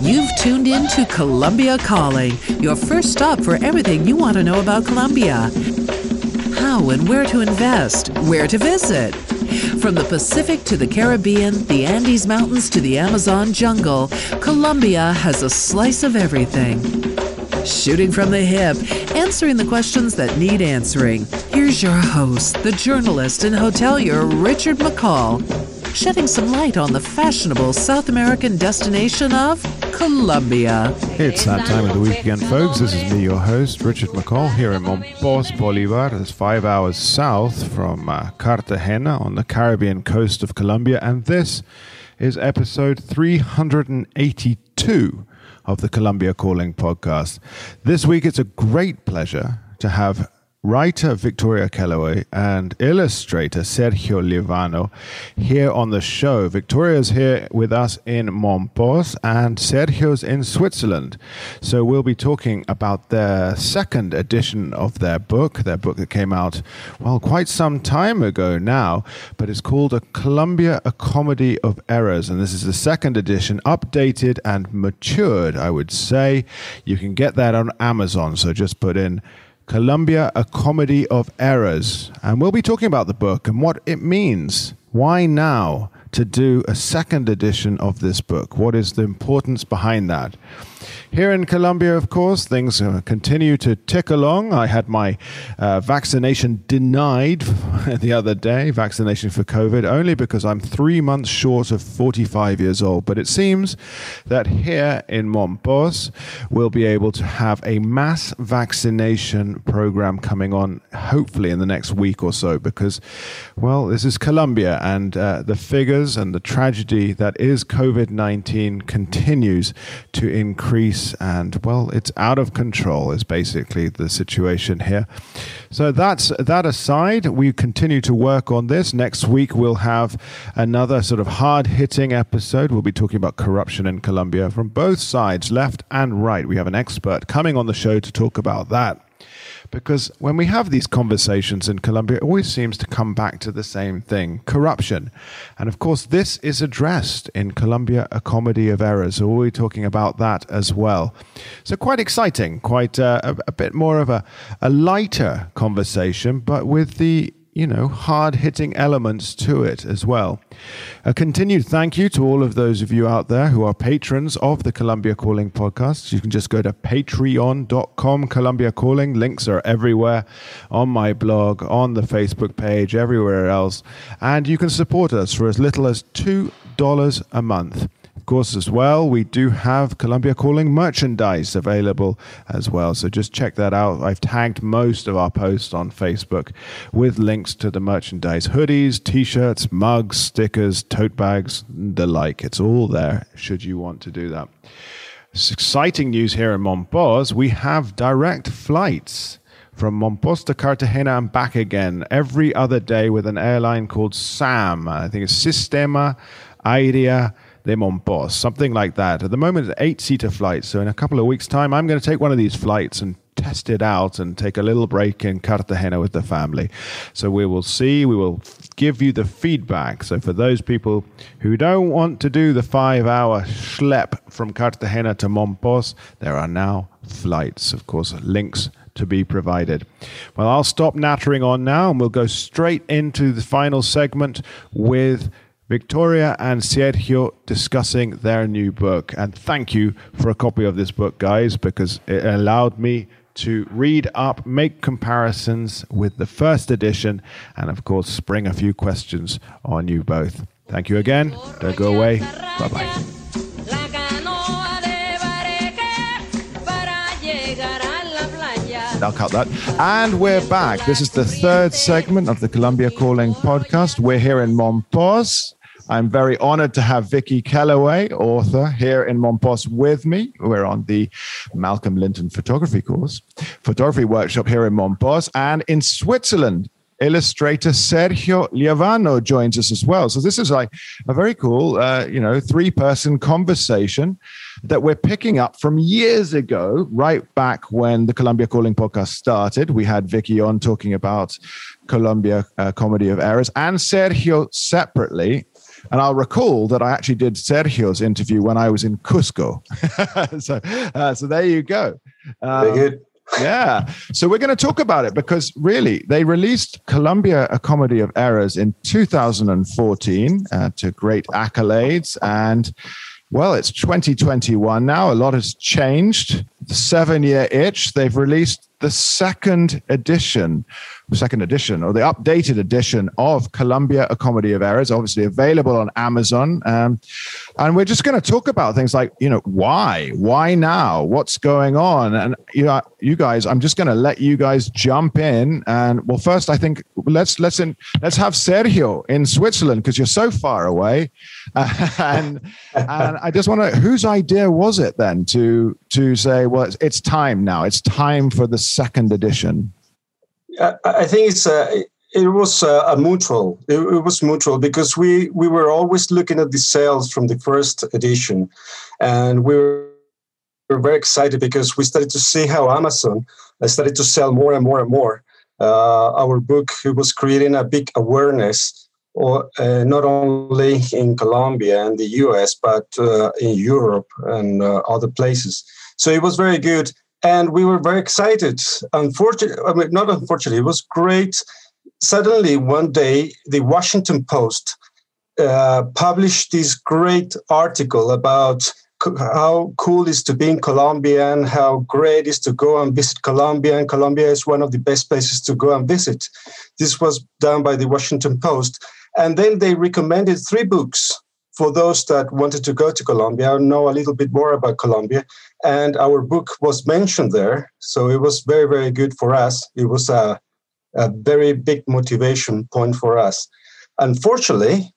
You've tuned in to Colombia Calling, your first stop for everything you want to know about Colombia. How and where to invest, where to visit. From the Pacific to the Caribbean, the Andes Mountains to the Amazon jungle, Colombia has a slice of everything. Shooting from the hip, answering the questions that need answering. Here's your host, the journalist and hotelier Richard McCall, shedding some light on the fashionable South American destination of Colombia. It's that time of the week again, folks. This is me, your host, Richard McCall, here in Mompos, Bolivar. It's five hours south from uh, Cartagena on the Caribbean coast of Colombia. And this is episode 382 of the Colombia Calling podcast. This week, it's a great pleasure to have writer Victoria Kellaway and illustrator Sergio Livano here on the show. Victoria's here with us in Mompos and Sergio's in Switzerland. So we'll be talking about their second edition of their book, their book that came out, well, quite some time ago now, but it's called A Colombia A Comedy of Errors. And this is the second edition, updated and matured, I would say. You can get that on Amazon. So just put in Colombia, a comedy of errors. And we'll be talking about the book and what it means. Why now to do a second edition of this book? What is the importance behind that? Here in Colombia, of course, things uh, continue to tick along. I had my uh, vaccination denied the other day, vaccination for COVID, only because I'm three months short of 45 years old. But it seems that here in Mompos, we'll be able to have a mass vaccination program coming on, hopefully in the next week or so, because, well, this is Colombia, and uh, the figures and the tragedy that is COVID 19 continues to increase and well, it's out of control, is basically the situation here. So that's that aside, we continue to work on this. Next week, we'll have another sort of hard hitting episode. We'll be talking about corruption in Colombia from both sides, left and right. We have an expert coming on the show to talk about that. Because when we have these conversations in Colombia, it always seems to come back to the same thing corruption. And of course, this is addressed in Colombia, A Comedy of Errors. So we'll be talking about that as well. So, quite exciting, quite uh, a, a, bit more of a, a lighter conversation, but with the you know, hard hitting elements to it as well. A continued thank you to all of those of you out there who are patrons of the Colombia Calling podcast. You can just go to patreon.com, Colombia Calling. Links are everywhere on my blog, on the Facebook page, everywhere else. And you can support us for as little as $2 a month. Of course, as well, we do have Colombia Calling merchandise available as well. So just check that out. I've tagged most of our posts on Facebook with links to the merchandise hoodies, t shirts, mugs, stickers, tote bags, the like. It's all there should you want to do that. It's exciting news here in Mompos. We have direct flights from Mompos to Cartagena and back again every other day with an airline called SAM. I think it's Sistema Aérea de Mompos, something like that. At the moment, it's eight seater flights. So in a couple of weeks' time, I'm going to take one of these flights and test it out and take a little break in Cartagena with the family. So we will see, we will give you the feedback. So for those people who don't want to do the five hour schlep from Cartagena to Mompos, there are now flights. Of course, links to be provided. Well, I'll stop nattering on now and we'll go straight into the final segment with Victoria and Sergio discussing their new book. And thank you for a copy of this book, guys, because it allowed me to read up, make comparisons with the first edition, and of course, spring a few questions on you both. Thank you again. Don't go away. Bye bye. I'll cut that. And we're back. This is the third segment of the Colombia Calling podcast. We're here in Mompos I'm very honored to have Vicky Kellaway, author, here in Mompos with me. We're on the Malcolm Linton photography course, photography workshop here in Mompos and in Switzerland. Illustrator Sergio Liavano joins us as well. So this is like a very cool, uh, you know, three-person conversation that we're picking up from years ago, right back when the Colombia Calling podcast started. We had Vicky on talking about Colombia uh, Comedy of Errors and Sergio separately And I'll recall that I actually did Sergio's interview when I was in Cusco. so, uh, so there you go. Um, Very good. yeah. So we're going to talk about it because really they released Colombia, a comedy of errors in 2014 uh, to great accolades. And well, it's 2021 now. A lot has changed. The seven year itch, they've released the second edition, second edition, or the updated edition of Colombia, A Comedy of Errors, obviously available on Amazon. Um, and we're just going to talk about things like, you know, why, why now, what's going on, and you know, you guys, I'm just going to let you guys jump in. And well, first, I think let's let's in, let's have Sergio in Switzerland because you're so far away, and and I just want to, whose idea was it then to to say, well, it's, it's time now, it's time for the second edition? I think it's a, it was a, a mutual. It, it, was mutual because we we were always looking at the sales from the first edition, and we were, we were very excited because we started to see how Amazon started to sell more and more and more. Uh, our book it was creating a big awareness, or uh, not only in Colombia and the U.S. but uh, in Europe and uh, other places. So it was very good and we were very excited. Unfortunately, I mean, not unfortunately, it was great. Suddenly, one day, the Washington Post uh, published this great article about how cool it is to be in Colombia and how great it is to go and visit Colombia. And Colombia is one of the best places to go and visit. This was done by the Washington Post. And then they recommended three books for those that wanted to go to Colombia or know a little bit more about Colombia. And our book was mentioned there. So it was very, very good for us. It was a, a very big motivation point for us. Unfortunately,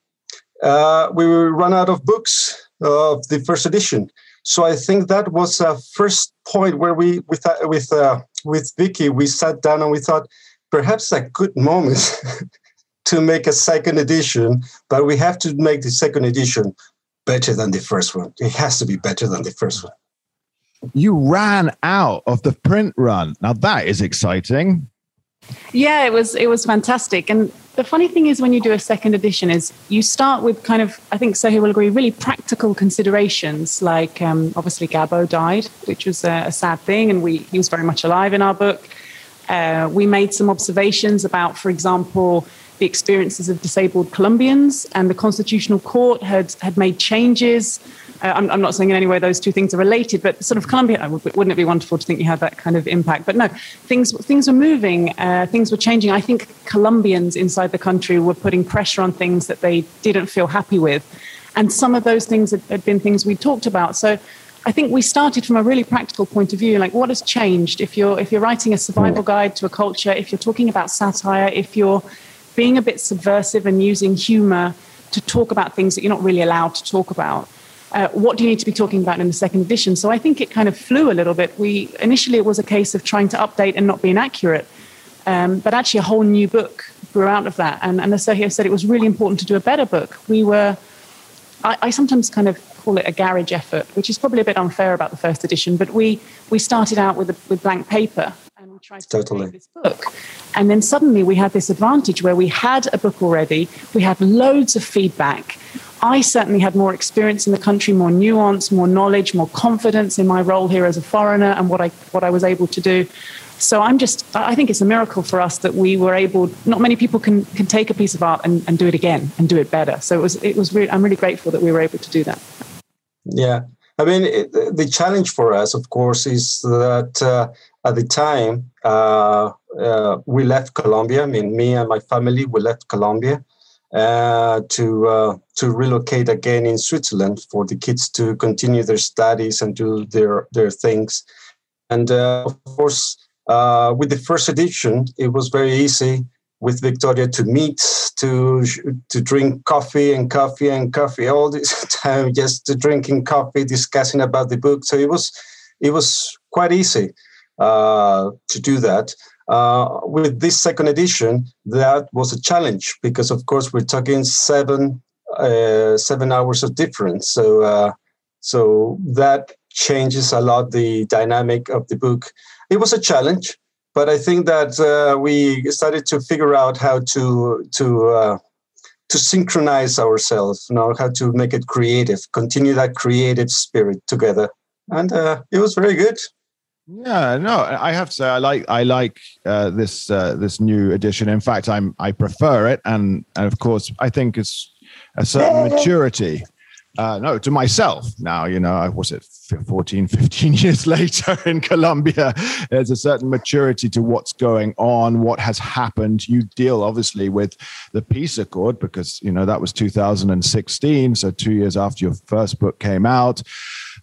uh, we run out of books of the first edition. So I think that was a first point where we, with uh, with uh, with Vicky, we sat down and we thought perhaps a good moment to make a second edition, but we have to make the second edition better than the first one. It has to be better than the first one. You ran out of the print run. Now that is exciting. Yeah, it was it was fantastic. And the funny thing is when you do a second edition is you start with kind of I think Sergio will agree really practical considerations like um, obviously Gabo died, which was a, a, sad thing, and we he was very much alive in our book. Uh, we made some observations about, for example, the experiences of disabled Colombians, and the Constitutional Court had had made changes. Uh, I'm, I'm, not saying in any way those two things are related, but sort of Colombia. Wouldn't it be wonderful to think you had that kind of impact? But no, things things were moving, uh, things were changing. I think Colombians inside the country were putting pressure on things that they didn't feel happy with, and some of those things had, had been things we talked about. So. I think we started from a really practical point of view, like what has changed if you're if you're writing a survival guide to a culture, if you're talking about satire, if you're being a bit subversive and using humor to talk about things that you're not really allowed to talk about. Uh, what do you need to be talking about in the second edition? So I think it kind of flew a little bit. We initially it was a case of trying to update and not being accurate, um, but actually a whole new book grew out of that. And, and as Sergio said, it was really important to do a better book. We were, I, I sometimes kind of call it a garage effort, which is probably a bit unfair about the first edition, but we we started out with a, with blank paper and we tried to totally. this book. And then suddenly we had this advantage where we had a book already, we had loads of feedback. I certainly had more experience in the country, more nuance, more knowledge, more confidence in my role here as a foreigner and what I what I was able to do. So I'm just I think it's a miracle for us that we were able not many people can can take a piece of art and, and do it again and do it better. So it was it was really I'm really grateful that we were able to do that. Yeah. I mean, it, the challenge for us, of course, is that uh, at the time, uh, uh, we left Colombia. I mean, me and my family, we left Colombia uh, to uh, to relocate again in Switzerland for the kids to continue their studies and do their their things. And uh, of course, uh, with the first edition, it was very easy with Victoria to meet, to to drink coffee and coffee and coffee all this time, just drinking coffee, discussing about the book. So it was it was quite easy uh, to do that. Uh, with this second edition, that was a challenge because, of course, we're talking seven uh, seven hours of difference. So uh, so that changes a lot the dynamic of the book. It was a challenge, but I think that uh, we started to figure out how to to uh, to synchronize ourselves, you know, how to make it creative, continue that creative spirit together. And uh, it was very good. Yeah, no, I have to say I like I like uh, this uh, this new edition. In fact, I'm I prefer it, and and of course I think it's a certain maturity. Uh, no, to myself now, you know, I was it 14, 15 years later in Colombia. There's a certain maturity to what's going on, what has happened. You deal obviously with the peace accord because, you know, that was 2016. So two years after your first book came out.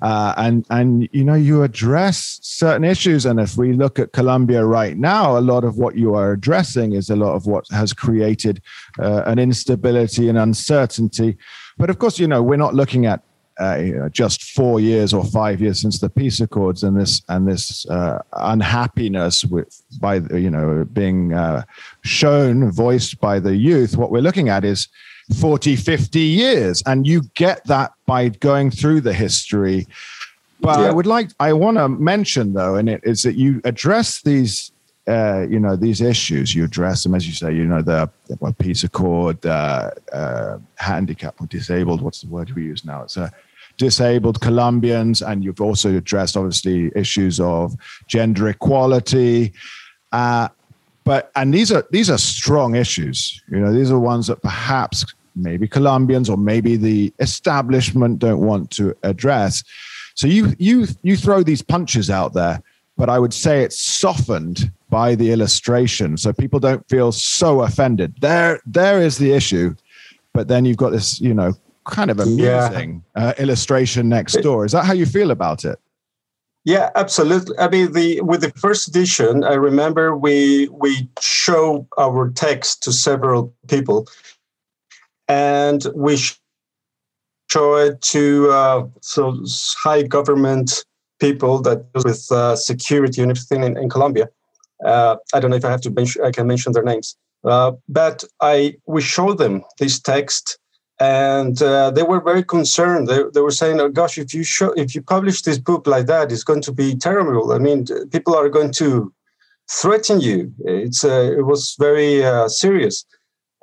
Uh, and and you know you address certain issues. And if we look at colombia right now a lot of what you are addressing is a lot of what has created uh, an instability and uncertainty. But of course you know we're not looking at uh, just four years or five years since the peace accords and this and this uh, unhappiness with by you know being uh, shown voiced by the youth. What we're looking at is 40, 50 years. And you get that by going through the history. But yeah. I would like, I want to mention though, and it is that you address these, uh, you know, these issues. You address them, as you say, you know, the well, peace accord, uh, uh, handicap or disabled. What's the word we use now? It's a disabled Colombians, and you've also addressed obviously issues of gender equality. Uh, but and these are these are strong issues. You know, these are ones that perhaps maybe Colombians or maybe the establishment don't want to address. So you you you throw these punches out there, but I would say it's softened by the illustration, so people don't feel so offended. There there is the issue, but then you've got this you know kind of amusing yeah. uh, illustration next door. Is that how you feel about it? Yeah, absolutely. I mean, the with the first edition, I remember we we show our text to several people, and we show it to uh, so high government people that with uh, security and everything in, in Colombia. Uh, I don't know if I have to mention. I can mention their names, uh, but I we show them this text and uh, they were very concerned. They, they were saying, "Oh gosh, if you show, if you publish this book like that, it's going to be terrible. I mean, people are going to threaten you. It's uh, it was very serious."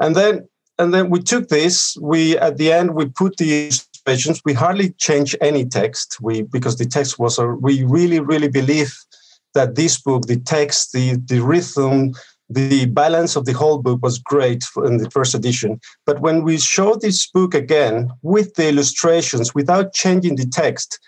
And then and then we took this. We at the end we put the illustrations. We hardly changed any text. We because the text was. A, we really really believe that this book, the text, the the rhythm, the balance of the whole book was great in the first edition. But when we show this book again with the illustrations without changing the text,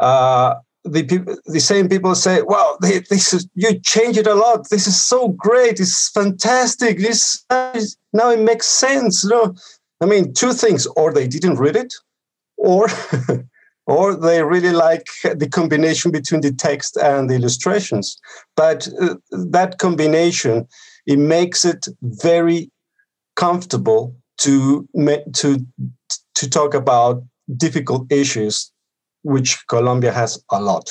uh, the people, the same people say, "Wow, they, this is you change it a lot. This is so great. It's fantastic. This now it makes sense." You know, I mean, two things: or they didn't read it, or or they really like the combination between the text and the illustrations. But uh, that combination it makes it very comfortable to to to talk about difficult issues, which Colombia has a lot.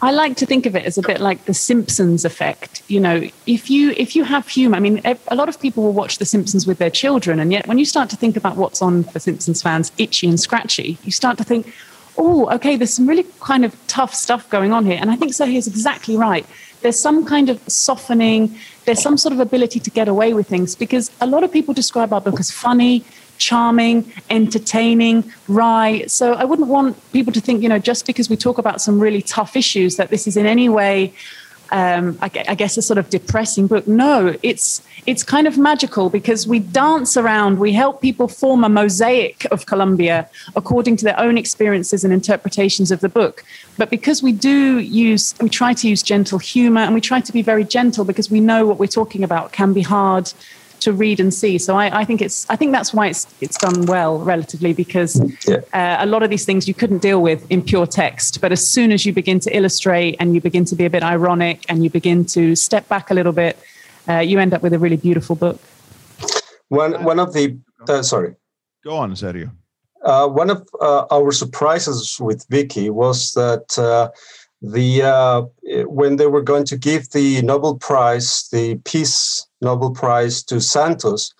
I like to think of it as a bit like the Simpsons effect. You know, if you if you have humor, I mean, a lot of people will watch The Simpsons with their children, and yet when you start to think about what's on for Simpsons fans, itchy and scratchy, you start to think, oh, okay, there's some really kind of tough stuff going on here. And I think so. He's exactly right there's some kind of softening, there's some sort of ability to get away with things because a lot of people describe our book as funny, charming, entertaining, wry. So I wouldn't want people to think, you know, just because we talk about some really tough issues, that this is in any way um, I, I, guess a sort of depressing book. No, it's it's kind of magical because we dance around. We help people form a mosaic of Colombia according to their own experiences and interpretations of the book. But because we do use, we try to use gentle humor and we try to be very gentle because we know what we're talking about can be hard to read and see. So I, I, think it's I think that's why it's it's done well relatively because yeah. uh, a lot of these things you couldn't deal with in pure text. But as soon as you begin to illustrate and you begin to be a bit ironic and you begin to step back a little bit, uh, you end up with a really beautiful book. One one of the uh, sorry. Go on, Sergio. Uh, one of uh, our surprises with Vicky was that uh, the uh, when they were going to give the Nobel Prize, the Peace Nobel Prize to Santos,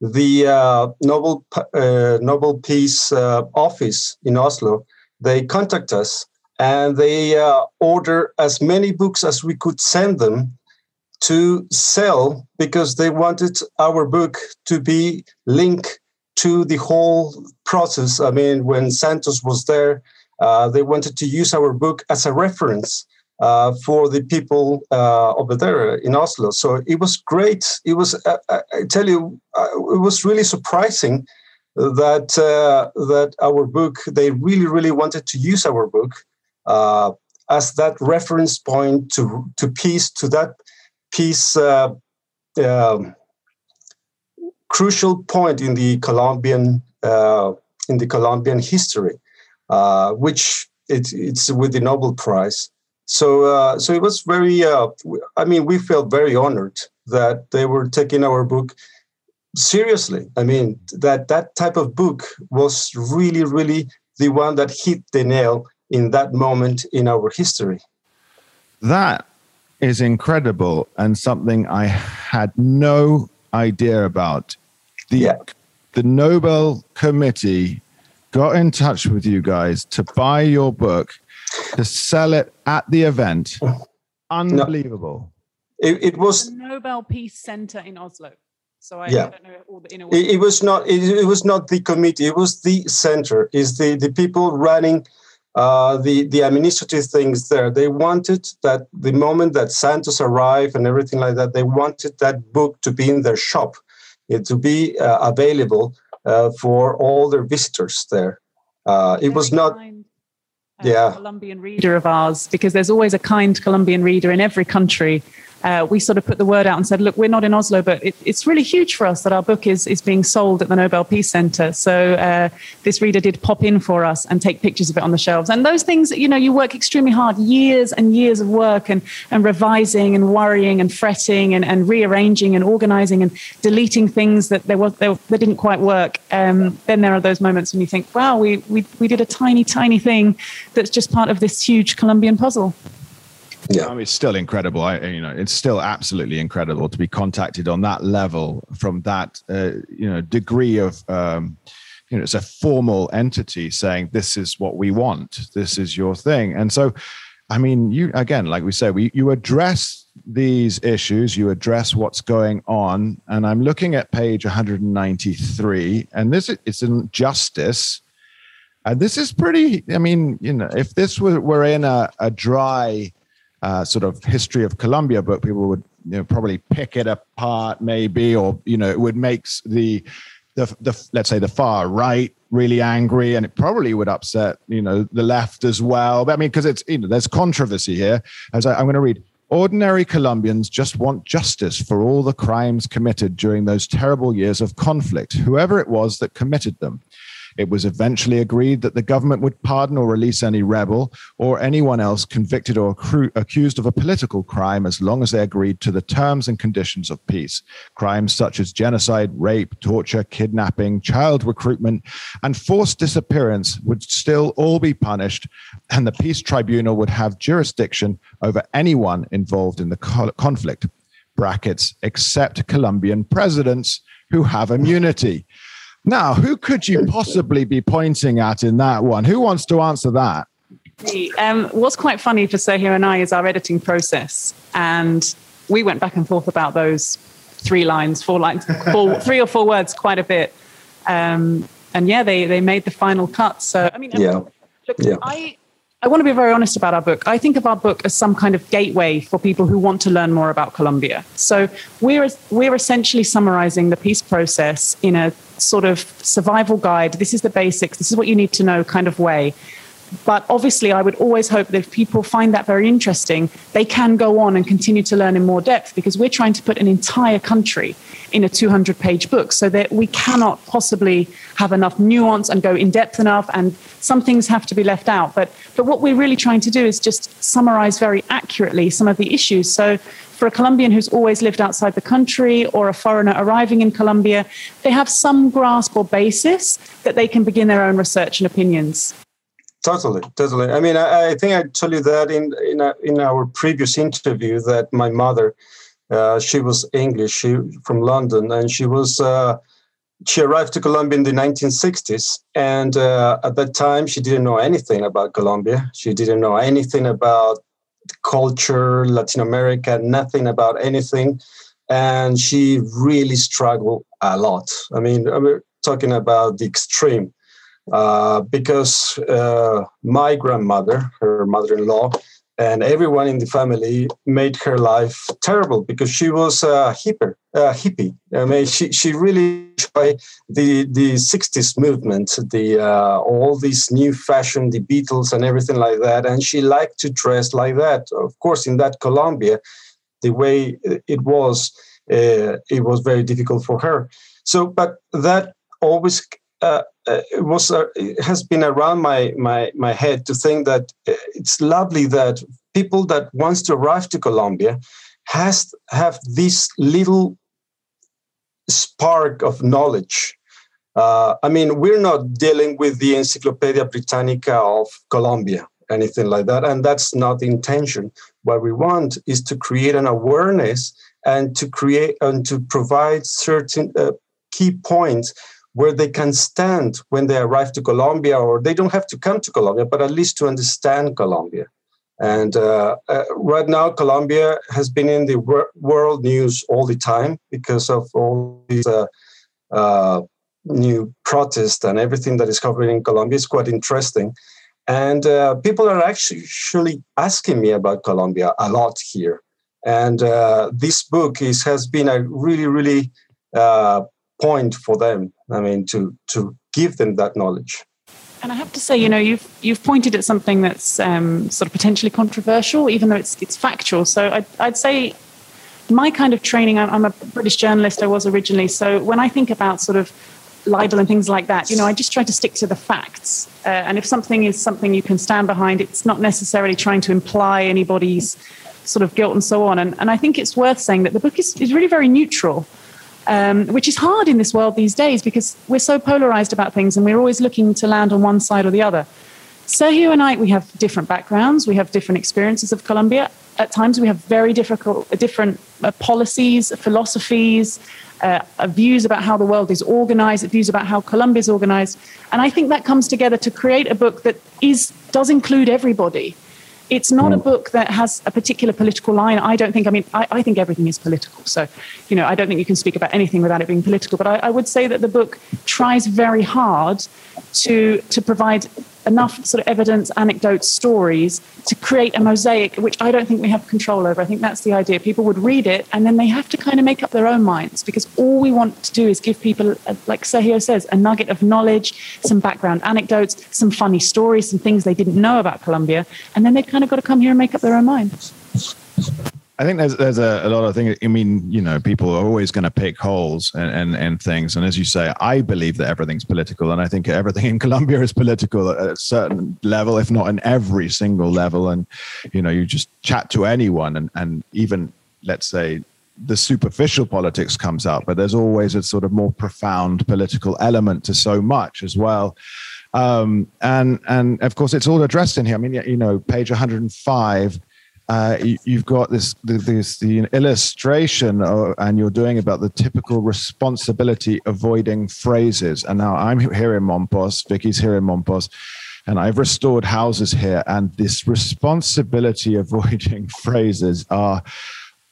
the uh, Nobel uh, Nobel Peace uh, Office in Oslo, they contact us and they uh, order as many books as we could send them to sell because they wanted our book to be linked to the whole process. I mean, when Santos was there, they wanted to use our book as a reference uh, for the people uh, over there in Oslo. So it was great. It was, uh, uh, I tell you, uh, it was really surprising that that our book. They really, really wanted to use our book as that reference point to to peace, to that peace. Um, crucial point in the Colombian in the Colombian history, which it, it's with the Nobel Prize. So, uh, so it was very. Uh, I mean, we felt very honored that they were taking our book seriously. I mean, that that type of book was really, really the one that hit the nail in that moment in our history. That is incredible and something I had no idea about. The yeah. the Nobel Committee got in touch with you guys to buy your book to sell it at the event. Unbelievable. No, it, it, was the Nobel Peace Center in Oslo. So I, yeah. I don't know all the inner it, it was not it, it, was not the committee, it was the center, is the, the people running uh, the, the administrative things there. They wanted that the moment that Santos arrived and everything like that, they wanted that book to be in their shop, it, to be uh, available uh, for all their visitors there. Uh, it was not yeah. Colombian reader of ours, because there's always a kind Colombian reader in every country uh, we sort of put the word out and said, look, we're not in Oslo, but it, it's really huge for us that our book is, is being sold at the Nobel Peace Center. So uh, this reader did pop in for us and take pictures of it on the shelves. And those things, you know, you work extremely hard, years and years of work and, and revising and worrying and fretting and, and rearranging and organizing and deleting things that they, was, they didn't quite work. Um, then there are those moments when you think, wow, we, we, we did a tiny, tiny thing that's just part of this huge Colombian puzzle yeah. I mean, it's still incredible. I, you know, it's still absolutely incredible to be contacted on that level from that, uh, you know, degree of, um, you know, it's a formal entity saying this is what we want, this is your thing, and so, I mean, you again, like we said, we you address these issues, you address what's going on, and I'm looking at page 193, and this is in justice. And this is pretty. I mean, you know, if this were, were in a, a dry uh, sort of history of Colombia book, people would you know, probably pick it apart, maybe, or you know, it would make the, the the let's say the far right really angry, and it probably would upset you know the left as well. But I mean, because it's you know there's controversy here. As I'm going to read. Ordinary Colombians just want justice for all the crimes committed during those terrible years of conflict, whoever it was that committed them. It was eventually agreed that the government would pardon or release any rebel or anyone else convicted or accused of a political crime as long as they agreed to the terms and conditions of peace. Crimes such as genocide, rape, torture, kidnapping, child recruitment, and forced disappearance would still all be punished, and the peace tribunal would have jurisdiction over anyone involved in the conflict. Brackets, except Colombian presidents who have immunity. Now, who could you possibly be pointing at in that one? Who wants to answer that? Um, what's quite funny for Sergio and I is our editing process. And we went back and forth about those three lines, four lines, four, three or four words quite a bit. Um, and yeah, they, they made the final cut. So, I mean, yeah. Look, yeah. I, I want to be very honest about our book. I think of our book as some kind of gateway for people who want to learn more about Colombia. So we're we're essentially summarizing the peace process in a sort of survival guide. This is the basics. This is what you need to know kind of way. But obviously, I would always hope that if people find that very interesting, they can go on and continue to learn in more depth because we're trying to put an entire country in a 200 page book so that we cannot possibly have enough nuance and go in depth enough and some things have to be left out but but what we're really trying to do is just summarize very accurately some of the issues so for a Colombian who's always lived outside the country or a foreigner arriving in Colombia, they have some grasp or basis that they can begin their own research and opinions. Totally, totally. I mean, I, I think I told you that in in, a, in our previous interview that my mother, uh, she was English, she from London, and she was uh, she arrived to Colombia in the 1960s, and uh, at that time she didn't know anything about Colombia. She didn't know anything about culture, Latin America, nothing about anything. And she really struggled a lot. I mean, I mean talking about the extreme. Uh, because uh, my grandmother, her mother in law, and everyone in the family made her life terrible because she was a hippie. A hippie. I mean, she, she really enjoyed the the '60s movement, the uh, all these new fashion, the Beatles and everything like that, and she liked to dress like that. Of course, in that Colombia, the way it was, uh, it was very difficult for her. So, but that always uh, uh, it was uh, it has been around my my my head to think that uh, it's lovely that people that wants to arrive to Colombia has have this little spark of knowledge. Uh, I mean, we're not dealing with the Encyclopedia Britannica of Colombia, anything like that, and that's not the intention. What we want is to create an awareness and to create and to provide certain uh, key points where they can stand when they arrive to Colombia, or they don't have to come to Colombia, but at least to understand Colombia. And uh, uh, right now, Colombia has been in the wor- world news all the time because of all these uh, uh new protests and everything that is happening in Colombia. is quite interesting. And uh, people are actually asking me about Colombia a lot here. And uh, this book is, has been a really, really point for them. I mean, to to give them that knowledge. And I have to say, you know, you've you've pointed at something that's um, sort of potentially controversial, even though it's it's factual. So I'd, I'd say my kind of training. I'm a British journalist. I was originally. So when I think about sort of libel and things like that, you know, I just try to stick to the facts. Uh, and if something is something you can stand behind, it's not necessarily trying to imply anybody's sort of guilt and so on. And, and I think it's worth saying that the book is, is really very neutral um, which is hard in this world these days because we're so polarized about things and we're always looking to land on one side or the other. Sergio and I, we have different backgrounds, we have different experiences of Colombia. At times, we have very difficult, different uh, policies, philosophies, uh, uh, views about how the world is organized, views about how Colombia is organized. And I think that comes together to create a book that is does include everybody. It's not a mm. book that has a particular political line. I don't think, I mean, I, I, think everything is political. So, you know, I don't think you can speak about anything without it being political. But I, I would say that the book tries very hard to, to provide enough sort of evidence, anecdotes, stories to create a mosaic, which I don't think we have control over. I think that's the idea. People would read it and then they have to kind of make up their own minds because all we want to do is give people, uh, like Sergio says, a nugget of knowledge, some background anecdotes, some funny stories, some things they didn't know about Colombia. And then they've kind of got to come here and make up their own minds. I think there's there's a, a, lot of things. I mean, you know, people are always going to pick holes and, and, and things. And as you say, I believe that everything's political, and I think everything in Colombia is political at a certain level, if not in every single level. And you know, you just chat to anyone, and and even let's say the superficial politics comes out, but there's always a sort of more profound political element to so much as well. Um, and and of course, it's all addressed in here. I mean, you know, page 105 uh, you, have got this, this the illustration, of, and you're doing about the typical responsibility avoiding phrases. And now I'm here in Mompos, Vicky's here in Mompos, and I've restored houses here, and this responsibility avoiding phrases are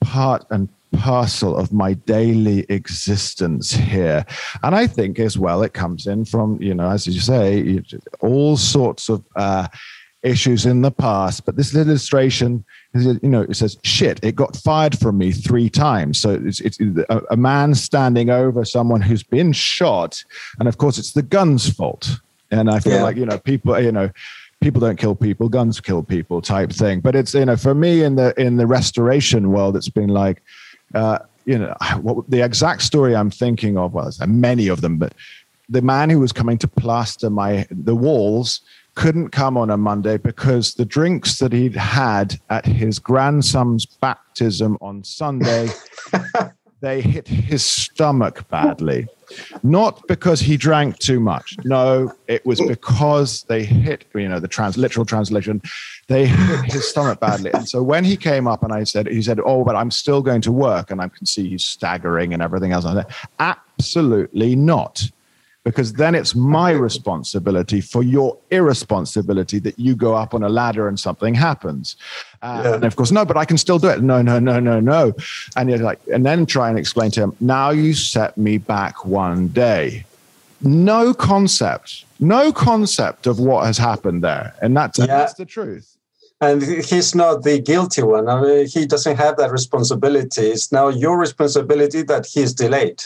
part and parcel of my daily existence here. And I think as well, it comes in from, you know, as you say, all sorts of uh, issues in the past. But this illustration you know, it says, shit, it got fired from me three times. So it's, it's a, a, man standing over someone who's been shot. And of course, it's the gun's fault. And I feel yeah. like, you know, people, you know, people don't kill people, guns kill people type thing. But it's, you know, for me in the, in the restoration world, it's been like, uh, you know, what the exact story I'm thinking of, well, many of them, but the man who was coming to plaster my, the walls, couldn't come on a Monday because the drinks that he'd had at his grandson's baptism on Sunday, they hit his stomach badly. Not because he drank too much. No, it was because they hit, you know, the trans literal translation, they hit his stomach badly. And so when he came up and I said, he said, Oh, but I'm still going to work. And I can see he's staggering and everything else. I said, Absolutely not because then it's my responsibility for your irresponsibility that you go up on a ladder and something happens. Uh, yeah. And of course, no, but I can still do it. No, no, no, no, no. And you're like, and then try and explain to him, now you set me back one day. no concept, no concept of what has happened there, and that's, yeah. that's the truth. And he's not the guilty one. I mean, he doesn't have that responsibility. It's now your responsibility that he's delayed.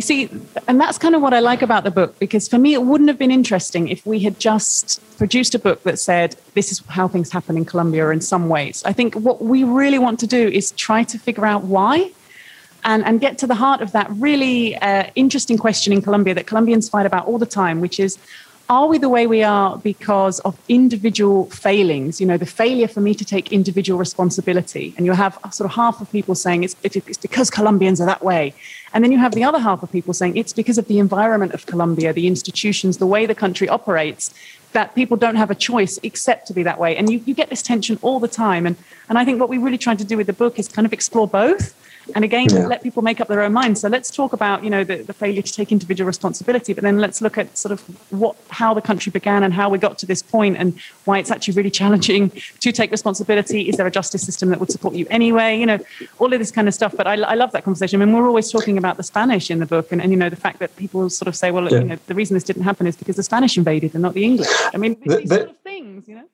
You see, and that's kind of what I like about the book because for me, it wouldn't have been interesting if we had just produced a book that said, this is how things happen in Colombia in some ways. I think what we really want to do is try to figure out why and, and get to the heart of that really uh, interesting question in Colombia that Colombians fight about all the time, which is are we the way we are because of individual failings? You know, the failure for me to take individual responsibility. And you have sort of half of people saying it's, it's because Colombians are that way. And then you have the other half of people saying it's because of the environment of Colombia, the institutions, the way the country operates, that people don't have a choice except to be that way. And you, you get this tension all the time. And, and I think what we really tried to do with the book is kind of explore both and again yeah. let people make up their own minds. So let's talk about you know the, the failure to take individual responsibility but then let's look at sort of what how the country began and how we got to this point and why it's actually really challenging to take responsibility. Is there a justice system that would support you anyway? You know all of this kind of stuff. But i, I love that conversation. I mean we're always talking about the spanish in the book and, and you know the fact that people sort of say well yeah. you know the reason this didn't happen is because the spanish invaded and not the english. I mean the, these the, sort of things you know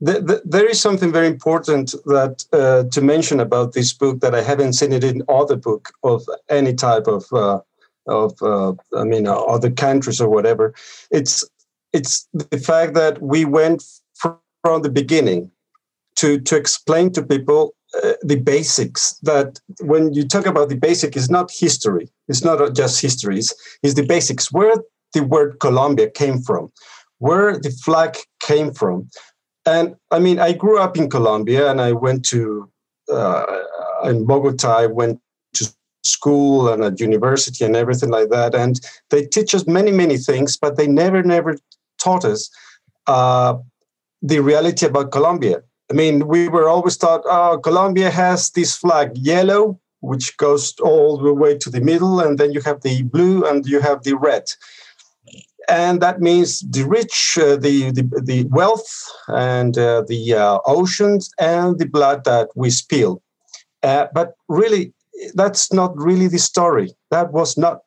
the, the, there is something very important that uh, to mention about this book that I haven't seen it in other book of any type of uh, of uh, I mean uh, other countries or whatever. It's it's the fact that we went from, the beginning to to explain to people uh, the basics. That when you talk about the basic, is not history. It's not just histories. It's the basics. Where the word Colombia came from, where the flag came from, and I mean, I grew up in Colombia and I went to, uh, in Bogota, I went to school and at university and everything like that. And they teach us many, many things, but they never, never taught us uh, the reality about Colombia. I mean, we were always taught, oh, Colombia has this flag, yellow, which goes all the way to the middle, and then you have the blue and you have the red and that means the rich, uh, the, the, the wealth, and uh, the uh, oceans, and the blood that we spill. Uh, but really, that's not really the story. That was not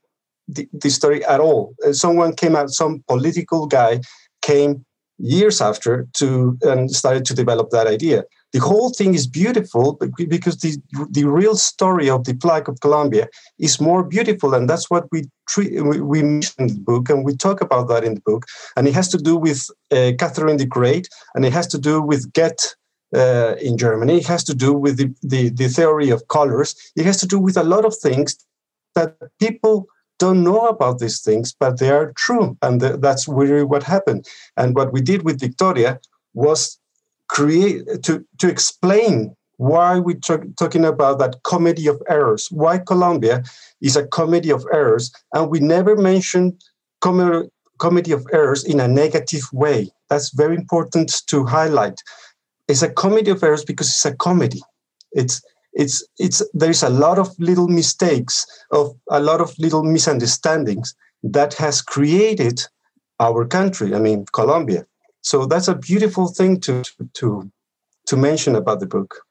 the, the story at all. Uh, someone came out, some political guy came years after to and started to develop that idea the whole thing is beautiful because the the real story of the flag of Colombia is more beautiful, and that's what we treat, we mention in the book, and we talk about that in the book, and it has to do with uh, Catherine the Great, and it has to do with Goethe. Uh, in Germany, it has to do with the, the, the theory of colors. It has to do with a lot of things that people don't know about these things, but they are true. And that's really what happened. And what we did with Victoria was create to to explain why we're talking about that comedy of errors. Why colombia is a comedy of errors and we never mention com- comedy of errors in a negative way. That's very important to highlight. It's a comedy of errors because it's a comedy. It's it's it's there's a lot of little mistakes of a lot of little misunderstandings that has created our country i mean colombia so that's a beautiful thing to to to mention about the book.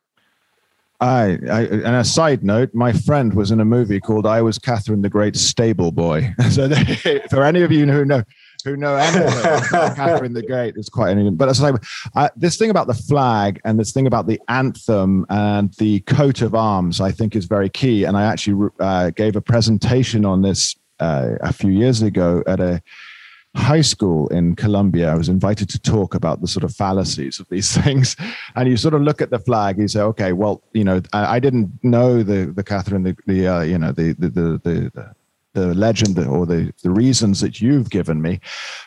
I, I, and a side note, my friend was in a movie called "I Was Catherine the Great Stable Boy." so, they, for any of you who know who know anything Catherine the Great, it's quite an. But as I uh, this thing about the flag and this thing about the anthem and the coat of arms, I think is very key. And I actually uh, gave a presentation on this uh, a few years ago at a high school in Colombia, I was invited to talk about the sort of fallacies of these things. And you sort of look at the flag, you say, okay, well, you know, I, I didn't know the the Catherine, the, the uh, you know, the the the, the the legend or the, the reasons that you've given me.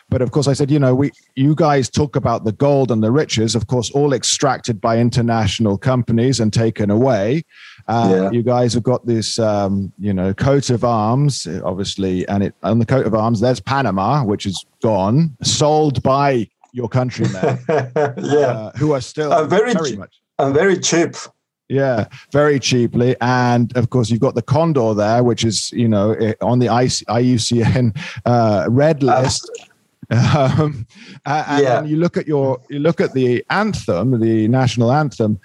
But of course, I said, you know, we you guys talk about the gold and the riches, of course, all extracted by international companies and taken away. Uh, yeah. You guys have got this, um, you know, coat of arms, obviously, and it on the coat of arms. There's Panama, which is gone, sold by your countrymen, yeah, uh, who are still uh, very, very much, and very cheap. Yeah, very cheaply, and of course you've got the Condor there, which is you know on the IUCN uh, red list. Um, and yeah. you look at your you look at the anthem, the national anthem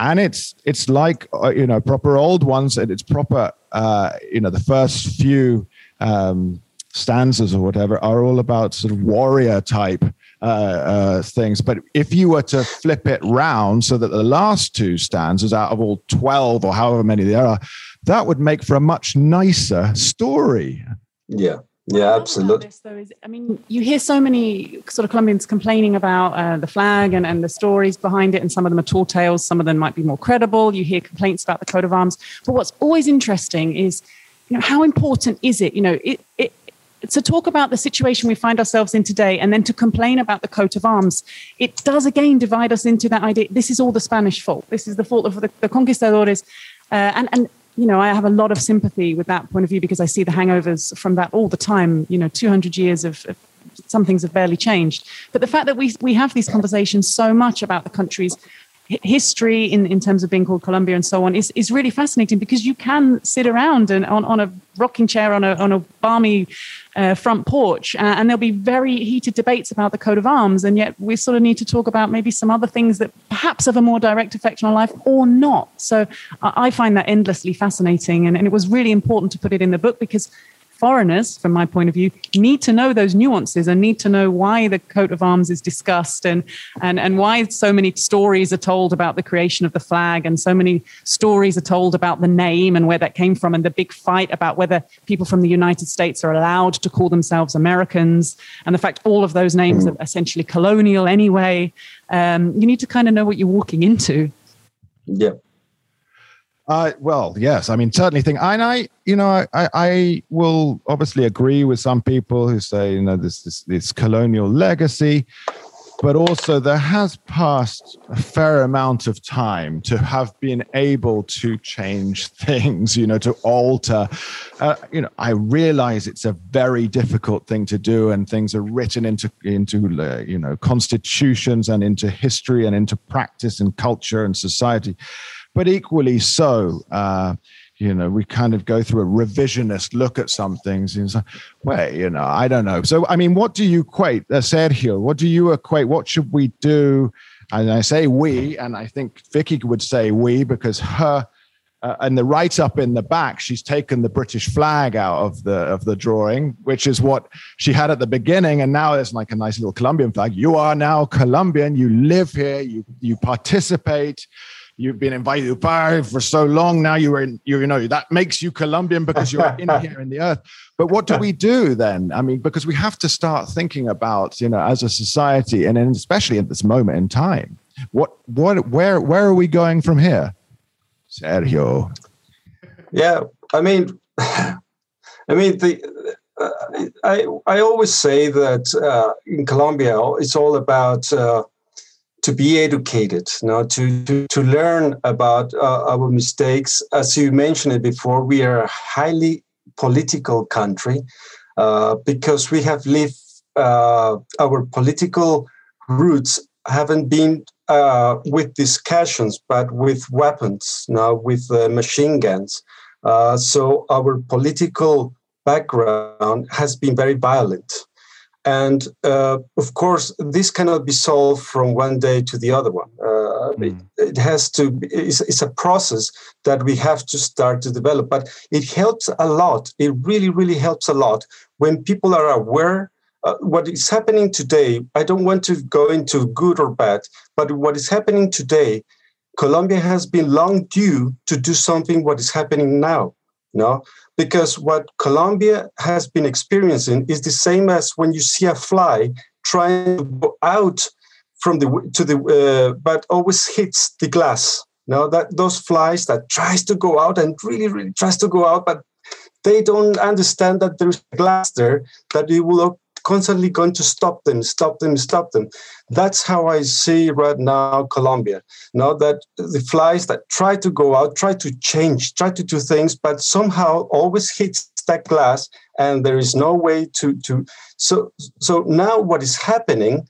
and it's it's like uh, you know proper old ones and it's proper uh, you know the first few um, stanzas or whatever are all about sort of warrior type uh, uh, things. But if you were to flip it round so that the last two stanzas out of all 12 or however many there are, that would make for a much nicer story. Yeah. Yeah, absolutely. This, though, is, I mean, you hear so many sort of Colombians complaining about uh, the flag and, and the stories behind it, and some of them are tall tales, some of them might be more credible. You hear complaints about the coat of arms. But what's always interesting is, you know, how important is it? You know, it, it to talk about the situation we find ourselves in today and then to complain about the coat of arms, it does again divide us into that idea. This is all the Spanish fault. This is the fault of the, the conquistadores. Uh, and, and, you know, I have a lot of sympathy with that point of view because I see the hangovers from that all the time. You know, 200 years of, of some things have barely changed. But the fact that we, we have these conversations so much about the countries history in, in terms of being called Colombia and so on is, is really fascinating because you can sit around and on, on a rocking chair on a, on a balmy uh, front porch uh, and there'll be very heated debates about the coat of arms and yet we sort of need to talk about maybe some other things that perhaps have a more direct effect on our life or not. So I, I find that endlessly fascinating and, and it was really important to put it in the book because foreigners, from my point of view, need to know those nuances and need to know why the coat of arms is discussed and, and, and why so many stories are told about the creation of the flag and so many stories are told about the name and where that came from and the big fight about whether people from the United States are allowed to call themselves Americans and the fact all of those names are essentially colonial anyway. Um, you need to kind of know what you're walking into. Yeah. Uh, well, yes. I mean, certainly think, and I, you know, I, I will obviously agree with some people who say, you know, this, this, this colonial legacy, but also there has passed a fair amount of time to have been able to change things, you know, to alter. Uh, you know, I realize it's a very difficult thing to do, and things are written into into uh, you know constitutions and into history and into practice and culture and society but equally so, uh, you know, we kind of go through a revisionist look at some things and say, well, you know, I don't know. So, I mean, what do you equate, uh, Sergio, what do you equate? What should we do? And I say we, and I think Vicky would say we because her, uh, and the write up in the back, she's taken the British flag out of the of the drawing, which is what she had at the beginning, and now it's like a nice little Colombian flag. You are now Colombian. You live here. You you participate you've been invited to Paris for so long now you are in you, you know that makes you colombian because you're in here in the earth. But what do we do then? I mean because we have to start thinking about you know as a society and especially at this moment in time what what where where are we going from here? Sergio. Yeah i mean i mean the uh, I, I always say that uh, in Colombia, it's all about uh, to be educated, you know, to, to, to learn about uh, our mistakes. As you mentioned it before, we are a highly political country uh, because we have lived, uh, our political roots haven't been uh, with discussions, but with weapons, now with uh, machine guns. Uh, so our political background has been very violent. And uh, of course, this cannot be solved from one day to the other one. Uh, mm. it, it, has to, be, it's, it's, a process that we have to start to develop. But it helps a lot. It really, really helps a lot when people are aware. Uh, what is happening today, I don't want to go into good or bad, but what is happening today, Colombia has been long due to do something what is happening now. No, because what Colombia has been experiencing is the same as when you see a fly trying to go out from the to the uh, but always hits the glass. Now that those flies that tries to go out and really really tries to go out, but they don't understand that there's glass there that it will constantly going to stop them, stop them, stop them. That's how I see right now Colombia. Now that the flies that try to go out, try to change, try to do things, but somehow always hits that glass, and there is no way to to. So so now what is happening?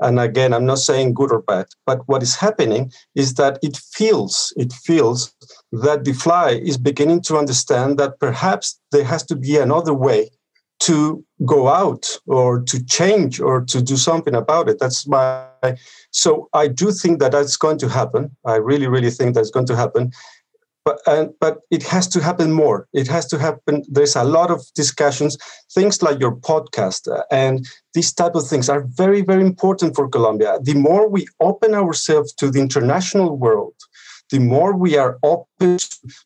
And again, I'm not saying good or bad, but what is happening is that it feels, it feels that the fly is beginning to understand that perhaps there has to be another way to go out or to change or to do something about it. That's my. So I do think that that's going to happen. I really, really think that's going to happen. but and, but it has to happen more. It has to happen. There's a lot of discussions. Things like your podcast uh, and these type of things are very very important for Colombia. The more we open ourselves to the international world, the more we are open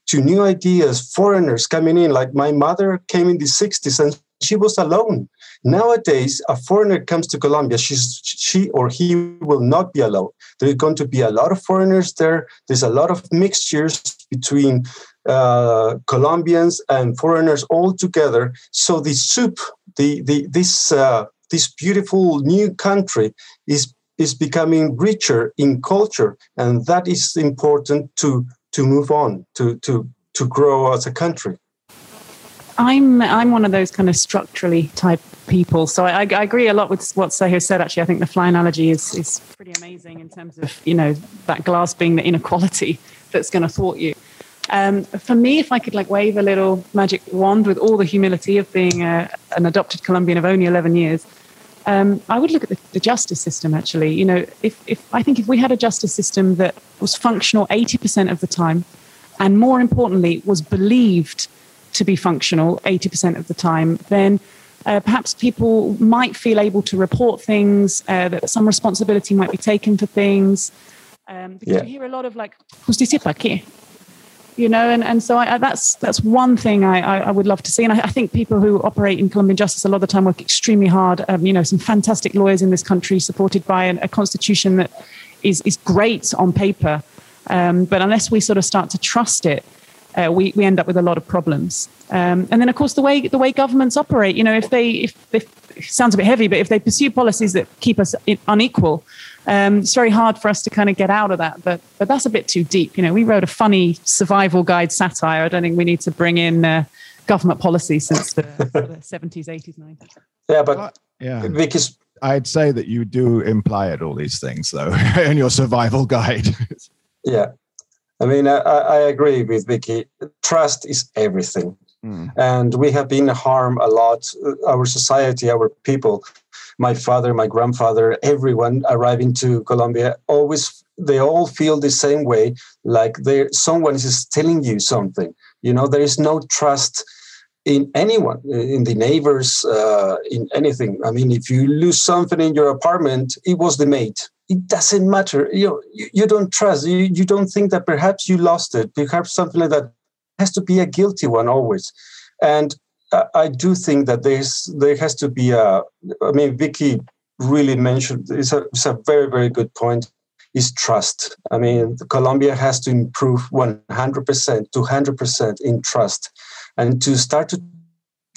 to new ideas, foreigners coming in. Like my mother came in the 60s and she was alone. Nowadays, a foreigner comes to Colombia, she's, she or he will not be alone. There's going to be a lot of foreigners there. There's a lot of mixtures between uh, Colombians and foreigners all together. So the soup, the, the, this, uh, this beautiful new country is, is becoming richer in culture. And that is important to, to move on, to, to, to grow as a country. I'm I'm one of those kind of structurally type people. So I, I agree a lot with what Sergio said. Actually, I think the fly analogy is is pretty amazing in terms of you know that glass being the inequality that's going to thwart you. Um, for me, if I could like wave a little magic wand with all the humility of being a, an adopted Colombian of only 11 years, um, I would look at the, the, justice system. Actually, you know, if if I think if we had a justice system that was functional 80% of the time, and more importantly, was believed to be functional 80% of the time, then uh, perhaps people might feel able to report things, uh, that some responsibility might be taken for things. Um, because yeah. you hear a lot of like, justicia para qué? You know, and, and so I, I, that's that's one thing I, I, I, would love to see. And I, think people who operate in Colombian justice a lot of the time work extremely hard. Um, you know, some fantastic lawyers in this country supported by an, a constitution that is, is great on paper. Um, but unless we sort of start to trust it, uh, we, we end up with a lot of problems. Um, and then, of course, the way the way governments operate. You know, if they if, if it sounds a bit heavy, but if they pursue policies that keep us unequal, um, it's very hard for us to kind of get out of that. But but that's a bit too deep. You know, we wrote a funny survival guide satire. I don't think we need to bring in uh, government policy since the, the 70s, 80s, 90s. Yeah, but yeah, because I'd say that you do imply at all these things though in your survival guide. yeah, I mean, I, I agree with Vicky. Trust is everything. Mm. And we have been harmed a lot, our society, our people, my father, my grandfather, everyone arriving to Colombia, always, they all feel the same way, like there someone is telling you something. You know, there is no trust in anyone, in the neighbors, uh, in anything. I mean, if you lose something in your apartment, it was the mate it doesn't matter. You know, you, you don't trust. You, you don't think that perhaps you lost it. Perhaps something like that has to be a guilty one always. And I, I do think that there's there has to be a. I mean, Vicky really mentioned it's a, it's a very very good point. Is trust. I mean, Colombia has to improve 100%, 200% in trust, and to start to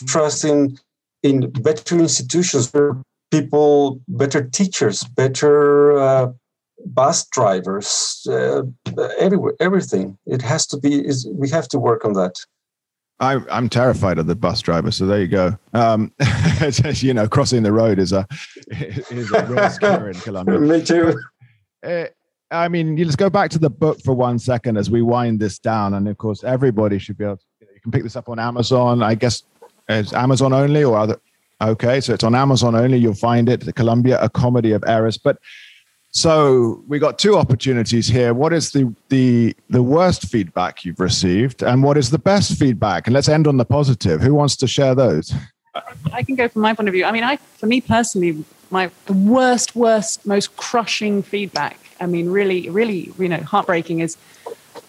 trust in in better institutions people, better teachers, better uh, bus drivers, uh, everywhere, everything. It has to be. Is we have to work on that. I, I'm terrified of the bus driver, so there you go. Um, you know, crossing the road is a is a risk here in Colombia. Me too. Uh, I mean, let's go back to the book for one second as we wind this down. And of course, everybody should be able. To, you can pick this up on Amazon. I guess is Amazon only or other Okay, so it's on Amazon only. You'll find it, the Colombia, a comedy of errors. But so we got two opportunities here. What is the the the worst feedback you've received, and what is the best feedback? And let's end on the positive. Who wants to share those? I can go from my point of view. I mean, I for me personally, my the worst, worst, most crushing feedback. I mean, really, really, you know, heartbreaking is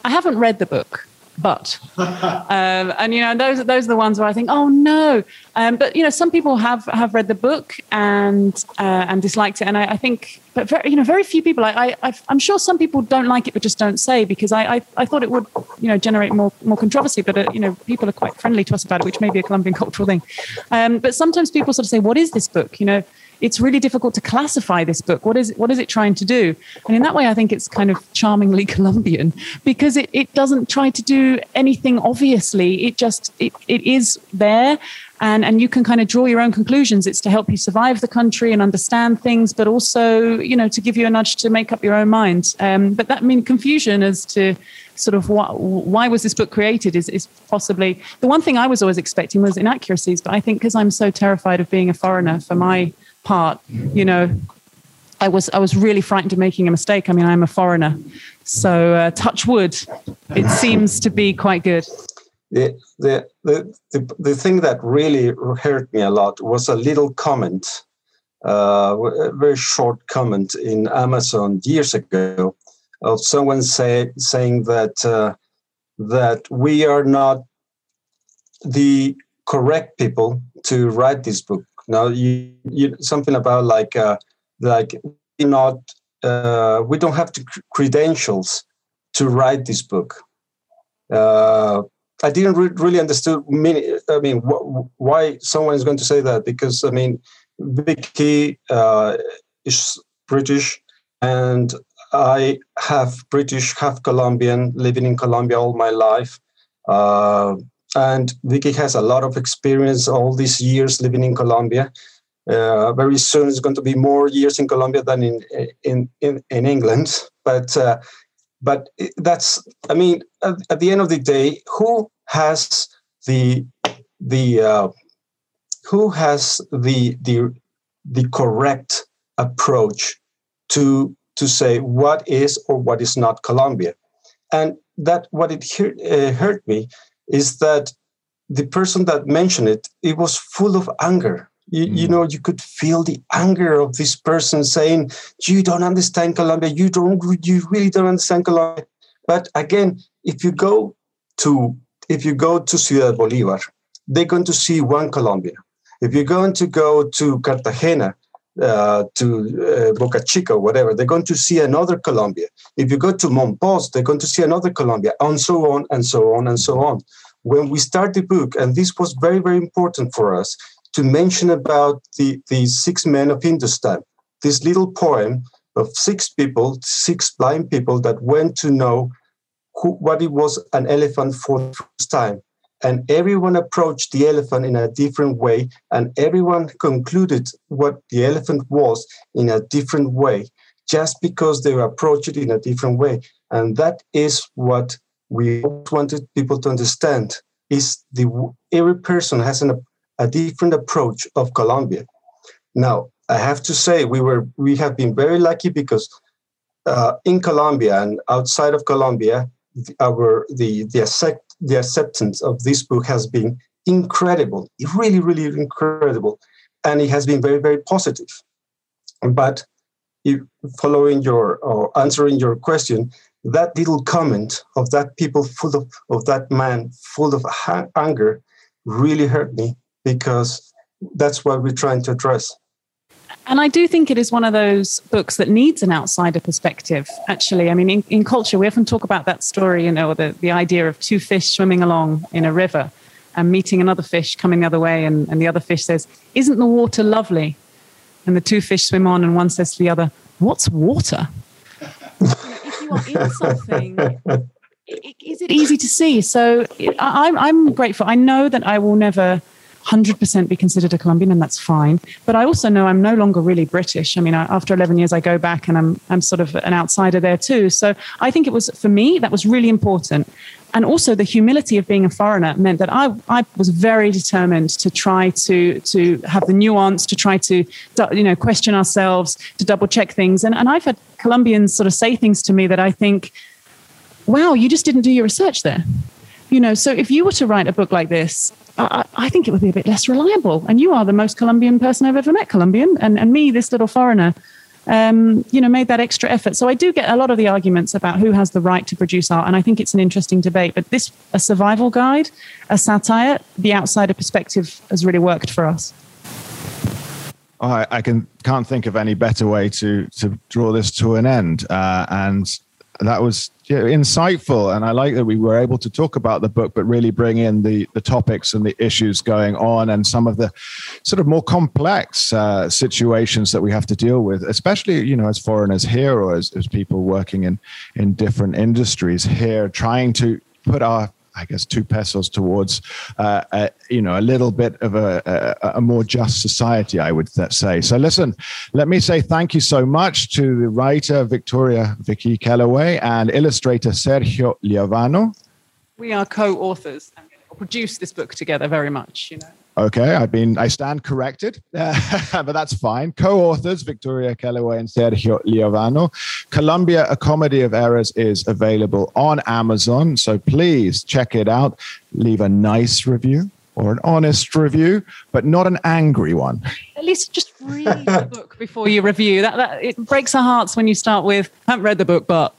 I haven't read the book but um, and you know those those are the ones where I think oh no. Um, but you know some people have have read the book and uh, and disliked it. And I, I, think but very you know very few people I, I am sure some people don't like it but just don't say because I, I, I thought it would you know generate more more controversy. But uh, you know people are quite friendly to us about it which may be a Colombian cultural thing. Um, but sometimes people sort of say what is this book? You know it's really difficult to classify this book. What is what is it trying to do? And in that way, I think it's kind of charmingly Colombian because it, it doesn't try to do anything obviously. It just it, it is there and and you can kind of draw your own conclusions. It's to help you survive the country and understand things, but also you know to give you a nudge to make up your own mind. Um, but that I mean confusion as to sort of what, why was this book created is, is possibly the one thing I was always expecting was inaccuracies. But I think because I'm so terrified of being a foreigner for my part, you know, I was I was really frightened of making a mistake. I mean, I'm a foreigner, so uh, touch wood. It seems to be quite good. The, the, the, the, the thing that really hurt me a lot was a little comment, uh, a very short comment in Amazon years ago of someone say, saying that uh, that we are not the correct people to write this book. Now, you, you something about like uh, like not uh, we don't have credentials to write this book. Uh, I didn't re- really understand. I mean, wh- why someone is going to say that? Because I mean, Vicky uh, is British, and I have British, half Colombian, living in Colombia all my life. And Vicky has a lot of experience all these years living in Colombia. Uh, very soon it's going to be more years in Colombia than in in in, in England. But uh, but that's I mean at, at, the end of the day, who has the the uh, who has the the the correct approach to to say what is or what is not Colombia, and that what it hurt, uh, hurt me is that the person that mentioned it it was full of anger you, mm. you know, you could feel the anger of this person saying, "You don't understand Colombia. You don't. You really don't understand Colombia." But again, if you go to if you go to Ciudad Bolivar, they're going to see one Colombia. If you're going to go to Cartagena, uh, to uh, Boca Chica, whatever, they're going to see another Colombia. If you go to Mompos, they're going to see another Colombia, and so on and so on and so on. When we start the book, and this was very, very important for us, to mention about the, the six men of Hindustan, this little poem of six people, six blind people that went to know who, what it was an elephant for the first time. And everyone approached the elephant in a different way, and everyone concluded what the elephant was in a different way, just because they approached it in a different way. And that is what we wanted people to understand: is the every person has an a different approach of Colombia. Now, I have to say we were we have been very lucky because uh, in Colombia and outside of Colombia, our the the, the acceptance of this book has been incredible, really, really incredible, and it has been very, very positive. But if, following your or answering your question, that little comment of that people full of of that man full of anger really hurt me because that's what we're trying to address. And I do think it is one of those books that needs an outsider perspective, actually. I mean, in, in culture, we often talk about that story, you know, the, the idea of two fish swimming along in a river and meeting another fish coming the other way. And, and the other fish says, Isn't the water lovely? And the two fish swim on, and one says to the other, What's water? if you are in something, is it easy to see? So I'm, I'm grateful. I know that I will never 100% be considered a Colombian, and that's fine. But I also know I'm no longer really British. I mean, I, after 11 years, I go back and I'm, I'm sort of an outsider there too. So I think it was, for me, that was really important. And also the humility of being a foreigner meant that I, I was very determined to try to, to have the nuance, to try to, you know, question ourselves, to double check things. And, and I've had Colombians sort of say things to me that I think, wow, you just didn't do your research there. You know, so if you were to write a book like this, I, I, think it would be a bit less reliable. And you are the most Colombian person I've ever met, Colombian, and, and me, this little foreigner, um, you know, made that extra effort. So I do get a lot of the arguments about who has the right to produce art, and I think it's an interesting debate. But this, a survival guide, a satire, the outsider perspective has really worked for us. I, I can can't think of any better way to to draw this to an end. Uh, and that was insightful and i like that we were able to talk about the book but really bring in the the topics and the issues going on and some of the sort of more complex uh, situations that we have to deal with especially you know as foreigners here or as, as people working in in different industries here trying to put our I guess, two pesos towards, uh, a, you know, a little bit of a, a, a, more just society, I would say. So listen, let me say thank you so much to the writer Victoria Vicky Kellaway and illustrator Sergio Liavano. We are co-authors and produce this book together very much, you know. Okay, I've been I stand corrected, but that's fine. Co-authors Victoria Kellaway and Sergio Liovano. Colombia: A Comedy of Errors is available on Amazon, so please check it out. Leave a nice review or an honest review, but not an angry one. At least just read the book before you review. That, that it breaks our hearts when you start with "I haven't read the book, but."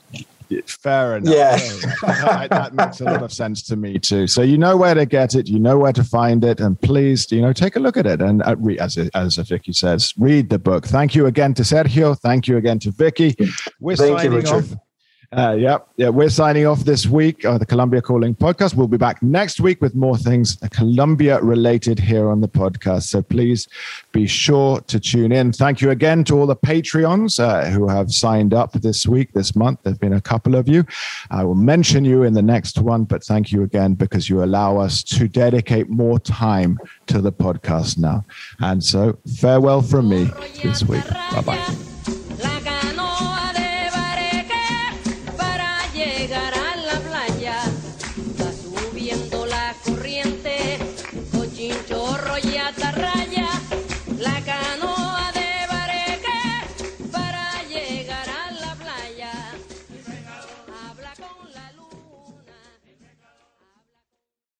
Fair enough. Yeah. that, that makes a lot of sense to me too. So you know where to get it, you know where to find it, and please, you know, take a look at it. And uh, re- as as Vicky says, read the book. Thank you again to Sergio. Thank you again to Vicky. We're Thank you, signing Richard. off. Uh, yeah, yeah, we're signing off this week. Uh, the Colombia Calling podcast. We'll be back next week with more things Colombia related here on the podcast. So please be sure to tune in. Thank you again to all the Patreons uh, who have signed up this week, this month. There've been a couple of you. I will mention you in the next one, but thank you again because you allow us to dedicate more time to the podcast now. And so farewell from me this week. Bye bye.